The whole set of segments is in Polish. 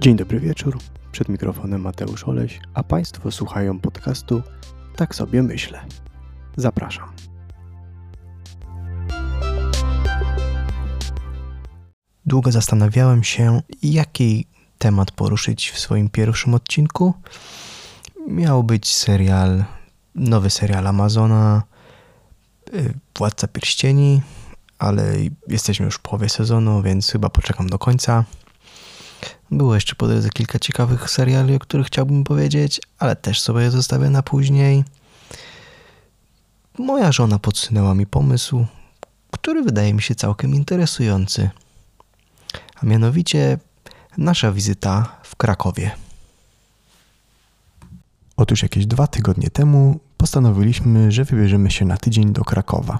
Dzień dobry wieczór. Przed mikrofonem Mateusz Oleś, a Państwo słuchają podcastu Tak sobie myślę. Zapraszam. Długo zastanawiałem się, jaki temat poruszyć w swoim pierwszym odcinku. Miał być serial, nowy serial Amazona, y, Władca Pierścieni, ale jesteśmy już w połowie sezonu, więc chyba poczekam do końca. Było jeszcze po drodze kilka ciekawych seriali, o których chciałbym powiedzieć, ale też sobie je zostawię na później. Moja żona podsunęła mi pomysł, który wydaje mi się całkiem interesujący. A mianowicie nasza wizyta w Krakowie. Otóż jakieś dwa tygodnie temu postanowiliśmy, że wybierzemy się na tydzień do Krakowa.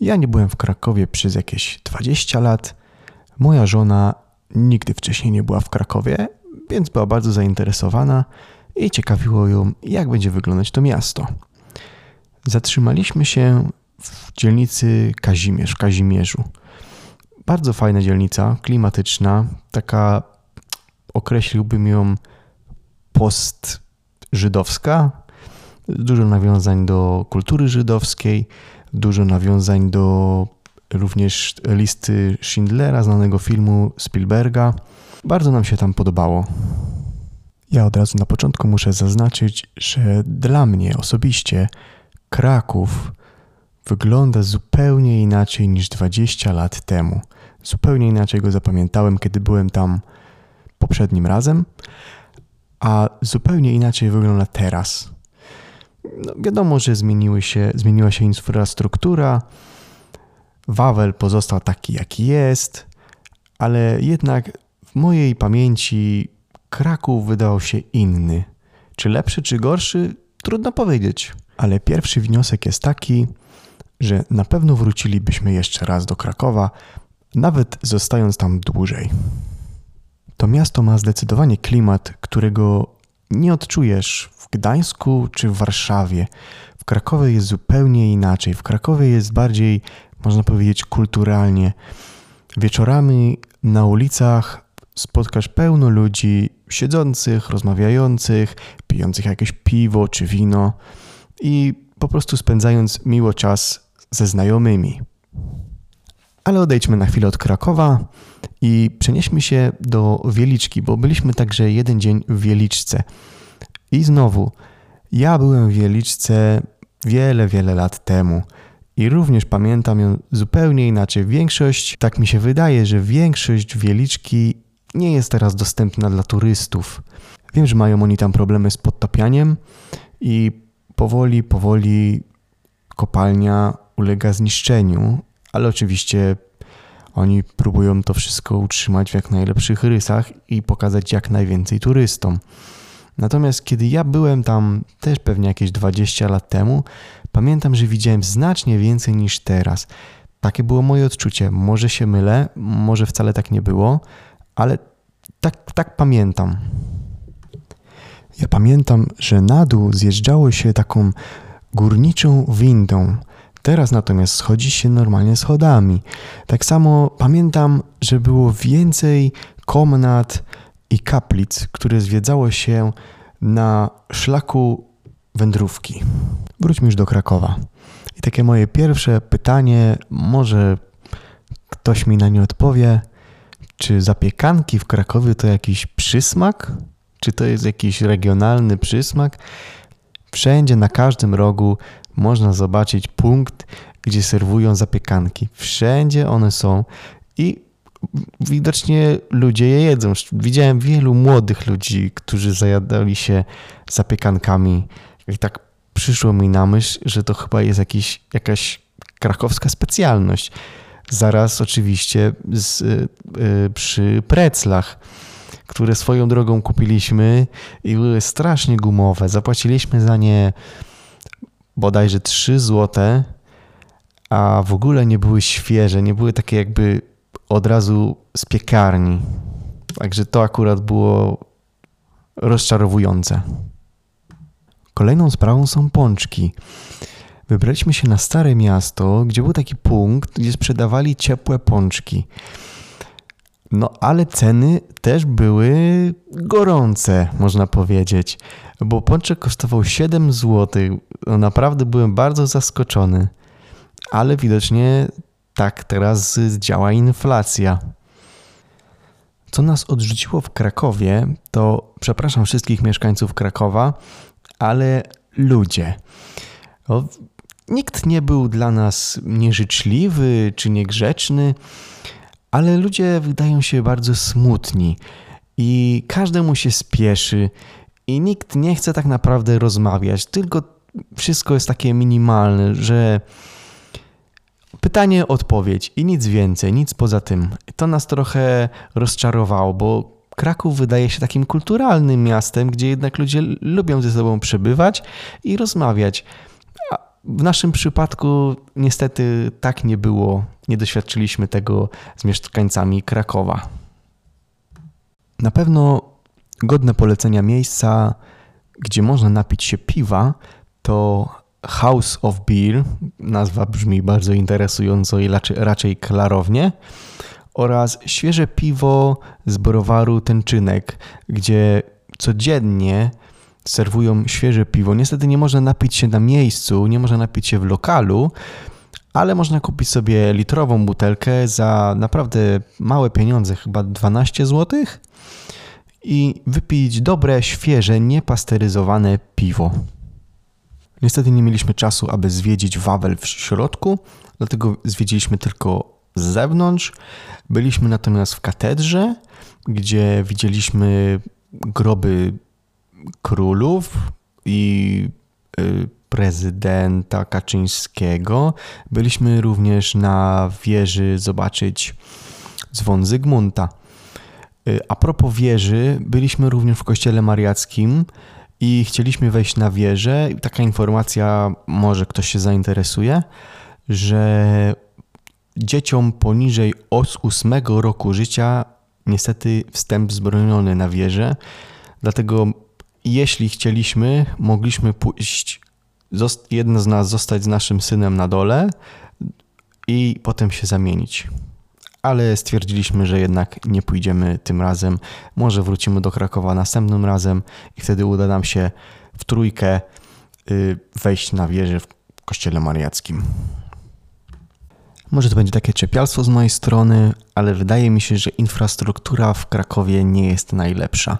Ja nie byłem w Krakowie przez jakieś 20 lat. Moja żona nigdy wcześniej nie była w Krakowie, więc była bardzo zainteresowana i ciekawiło ją, jak będzie wyglądać to miasto. Zatrzymaliśmy się w dzielnicy Kazimierz, Kazimierzu. Bardzo fajna dzielnica, klimatyczna, taka określiłbym ją post-żydowska. Dużo nawiązań do kultury żydowskiej, dużo nawiązań do również listy Schindlera, znanego filmu Spielberga. Bardzo nam się tam podobało. Ja od razu na początku muszę zaznaczyć, że dla mnie osobiście Kraków wygląda zupełnie inaczej niż 20 lat temu. Zupełnie inaczej go zapamiętałem, kiedy byłem tam poprzednim razem, a zupełnie inaczej wygląda teraz. No, wiadomo, że zmieniły się, zmieniła się infrastruktura, Wawel pozostał taki, jaki jest, ale jednak w mojej pamięci Kraków wydawał się inny. Czy lepszy, czy gorszy? Trudno powiedzieć. Ale pierwszy wniosek jest taki, że na pewno wrócilibyśmy jeszcze raz do Krakowa, nawet zostając tam dłużej. To miasto ma zdecydowanie klimat, którego nie odczujesz w Gdańsku czy w Warszawie. W Krakowie jest zupełnie inaczej. W Krakowie jest bardziej można powiedzieć, kulturalnie. Wieczorami na ulicach spotkasz pełno ludzi siedzących, rozmawiających, pijących jakieś piwo czy wino i po prostu spędzając miło czas ze znajomymi. Ale odejdźmy na chwilę od Krakowa i przenieśmy się do Wieliczki, bo byliśmy także jeden dzień w Wieliczce. I znowu, ja byłem w Wieliczce wiele, wiele lat temu. I również pamiętam ją zupełnie inaczej. Większość, tak mi się wydaje, że większość Wieliczki nie jest teraz dostępna dla turystów. Wiem, że mają oni tam problemy z podtapianiem i powoli, powoli kopalnia ulega zniszczeniu, ale oczywiście oni próbują to wszystko utrzymać w jak najlepszych rysach i pokazać jak najwięcej turystom. Natomiast kiedy ja byłem tam też pewnie jakieś 20 lat temu, pamiętam, że widziałem znacznie więcej niż teraz. Takie było moje odczucie. Może się mylę, może wcale tak nie było, ale tak, tak pamiętam. Ja pamiętam, że na dół zjeżdżało się taką górniczą windą. Teraz natomiast schodzi się normalnie schodami. Tak samo pamiętam, że było więcej komnat, i kaplic, które zwiedzało się na szlaku wędrówki. Wróćmy już do Krakowa. I takie moje pierwsze pytanie, może ktoś mi na nie odpowie, czy zapiekanki w Krakowie to jakiś przysmak? Czy to jest jakiś regionalny przysmak? Wszędzie, na każdym rogu można zobaczyć punkt, gdzie serwują zapiekanki. Wszędzie one są i widocznie ludzie je jedzą. Widziałem wielu młodych ludzi, którzy zajadali się zapiekankami. I tak przyszło mi na myśl, że to chyba jest jakiś, jakaś krakowska specjalność. Zaraz oczywiście z, y, y, przy preclach, które swoją drogą kupiliśmy i były strasznie gumowe. Zapłaciliśmy za nie bodajże 3 złote, a w ogóle nie były świeże, nie były takie jakby od razu z piekarni. Także to akurat było rozczarowujące. Kolejną sprawą są pączki. Wybraliśmy się na stare miasto, gdzie był taki punkt, gdzie sprzedawali ciepłe pączki. No ale ceny też były gorące, można powiedzieć, bo pączek kosztował 7 zł. No, naprawdę byłem bardzo zaskoczony, ale widocznie tak teraz działa inflacja. Co nas odrzuciło w Krakowie, to przepraszam wszystkich mieszkańców Krakowa, ale ludzie. O, nikt nie był dla nas nieżyczliwy czy niegrzeczny, ale ludzie wydają się bardzo smutni i każdemu się spieszy i nikt nie chce tak naprawdę rozmawiać, tylko wszystko jest takie minimalne, że pytanie, odpowiedź i nic więcej, nic poza tym. To nas trochę rozczarowało, bo Kraków wydaje się takim kulturalnym miastem, gdzie jednak ludzie lubią ze sobą przebywać i rozmawiać. A w naszym przypadku niestety tak nie było. Nie doświadczyliśmy tego z mieszkańcami Krakowa. Na pewno godne polecenia miejsca, gdzie można napić się piwa, to House of Beer, nazwa brzmi bardzo interesująco i raczej, raczej klarownie, oraz świeże piwo z browaru Tęczynek, gdzie codziennie serwują świeże piwo. Niestety nie można napić się na miejscu, nie można napić się w lokalu, ale można kupić sobie litrową butelkę za naprawdę małe pieniądze, chyba 12 zł i wypić dobre, świeże, niepasteryzowane piwo. Niestety nie mieliśmy czasu, aby zwiedzić Wawel w środku, dlatego zwiedziliśmy tylko z zewnątrz. Byliśmy natomiast w katedrze, gdzie widzieliśmy groby królów i y, prezydenta Kaczyńskiego. Byliśmy również na wieży zobaczyć dzwon Zygmunta. Y, a propos wieży, byliśmy również w kościele mariackim i chcieliśmy wejść na wieżę. Taka informacja, może ktoś się zainteresuje, że dzieciom poniżej 8 roku życia niestety wstęp zbroniony na wieżę. Dlatego jeśli chcieliśmy, mogliśmy pójść, jedna z nas zostać z naszym synem na dole i potem się zamienić. Ale stwierdziliśmy, że jednak nie pójdziemy tym razem. Może wrócimy do Krakowa następnym razem i wtedy uda nam się w trójkę y, wejść na wieżę w kościele mariackim. Może to będzie takie czepialstwo z mojej strony, ale wydaje mi się, że infrastruktura w Krakowie nie jest najlepsza.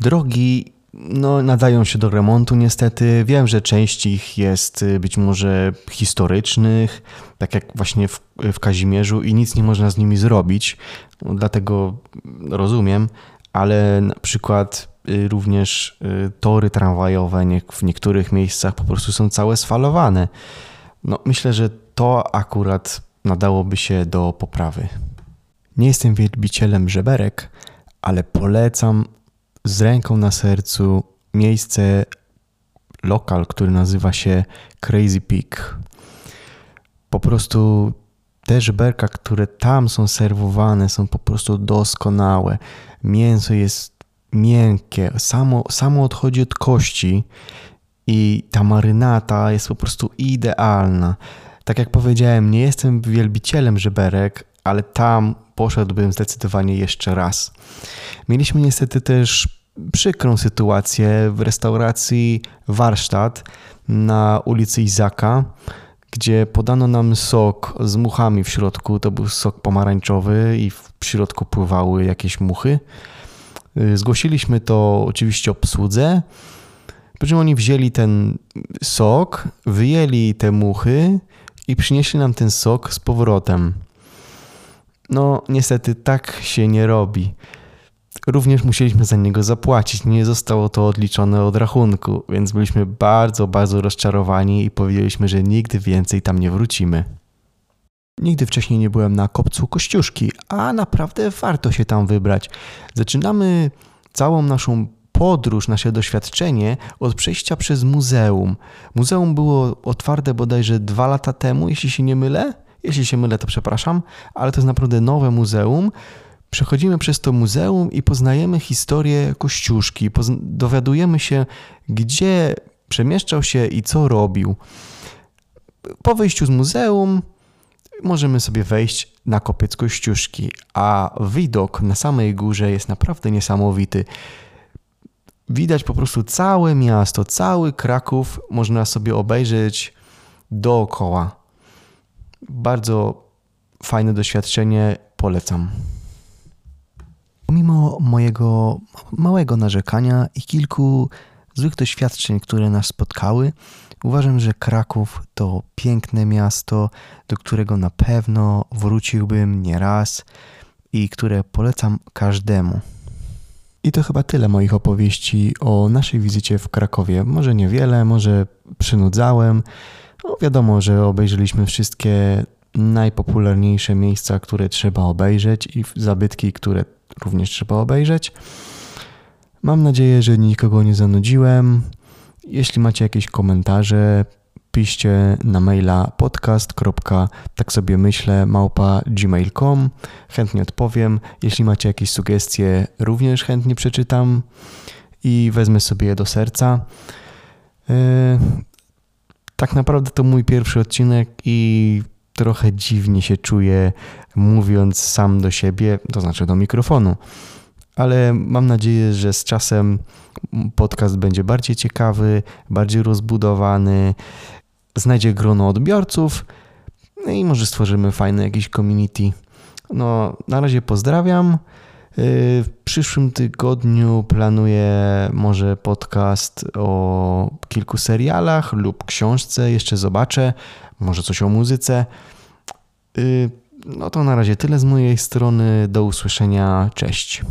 Drogi no, nadają się do remontu niestety. Wiem, że część ich jest y, być może historycznych, tak jak właśnie w, w Kazimierzu i nic nie można z nimi zrobić, no, dlatego rozumiem, ale na przykład y, również y, tory tramwajowe w niektórych miejscach po prostu są całe sfalowane. No, myślę, że to akurat nadałoby się do poprawy. Nie jestem wielbicielem żeberek, ale polecam z ręką na sercu miejsce, lokal, który nazywa się Crazy Pig. Po prostu te żeberka, które tam są serwowane, są po prostu doskonałe. Mięso jest miękkie, samo, samo odchodzi od kości i ta marynata jest po prostu idealna. Tak jak powiedziałem, nie jestem wielbicielem żeberek, ale tam poszedłbym zdecydowanie jeszcze raz. Mieliśmy niestety też przykrą sytuację w restauracji Warsztat na ulicy Izaka, gdzie podano nam sok z muchami w środku. To był sok pomarańczowy i w środku pływały jakieś muchy. Zgłosiliśmy to oczywiście obsłudze. Po czym oni wzięli ten sok, wyjęli te muchy i przynieśli nam ten sok z powrotem. No, niestety tak się nie robi. Również musieliśmy za niego zapłacić. Nie zostało to odliczone od rachunku, więc byliśmy bardzo, bardzo rozczarowani i powiedzieliśmy, że nigdy więcej tam nie wrócimy. Nigdy wcześniej nie byłem na kopcu Kościuszki, a naprawdę warto się tam wybrać. Zaczynamy całą naszą podróż, nasze doświadczenie od przejścia przez muzeum. Muzeum było otwarte bodajże dwa lata temu, jeśli się nie mylę. Jeśli się mylę, to przepraszam, ale to jest naprawdę nowe muzeum. Przechodzimy przez to muzeum i poznajemy historię Kościuszki, dowiadujemy się, gdzie przemieszczał się i co robił. Po wyjściu z muzeum możemy sobie wejść na kopiec Kościuszki, a widok na samej górze jest naprawdę niesamowity. Widać po prostu całe miasto, cały Kraków można sobie obejrzeć dookoła. Bardzo fajne doświadczenie, polecam. Pomimo mojego małego narzekania i kilku złych doświadczeń, które nas spotkały, uważam, że Kraków to piękne miasto, do którego na pewno wróciłbym nieraz i które polecam każdemu. I to chyba tyle moich opowieści o naszej wizycie w Krakowie. Może niewiele, może przynudzałem. No wiadomo, że obejrzeliśmy wszystkie najpopularniejsze miejsca, które trzeba obejrzeć i zabytki, które również trzeba obejrzeć. Mam nadzieję, że nikogo nie zanudziłem. Jeśli macie jakieś komentarze, piszcie na maila podcast. tak sobie myślę małpa gmail.com. Chętnie odpowiem. Jeśli macie jakieś sugestie, również chętnie przeczytam i wezmę sobie je do serca. Yy, tak naprawdę to mój pierwszy odcinek i trochę dziwnie się czuję mówiąc sam do siebie, to znaczy do mikrofonu. Ale mam nadzieję, że z czasem podcast będzie bardziej ciekawy, bardziej rozbudowany, znajdzie grono odbiorców no i może stworzymy fajne jakieś community. No, na razie pozdrawiam. W przyszłym tygodniu planuję może podcast o kilku serialach lub książce, jeszcze zobaczę, może coś o muzyce. Y, no to na razie tyle z mojej strony. Do usłyszenia. Cześć.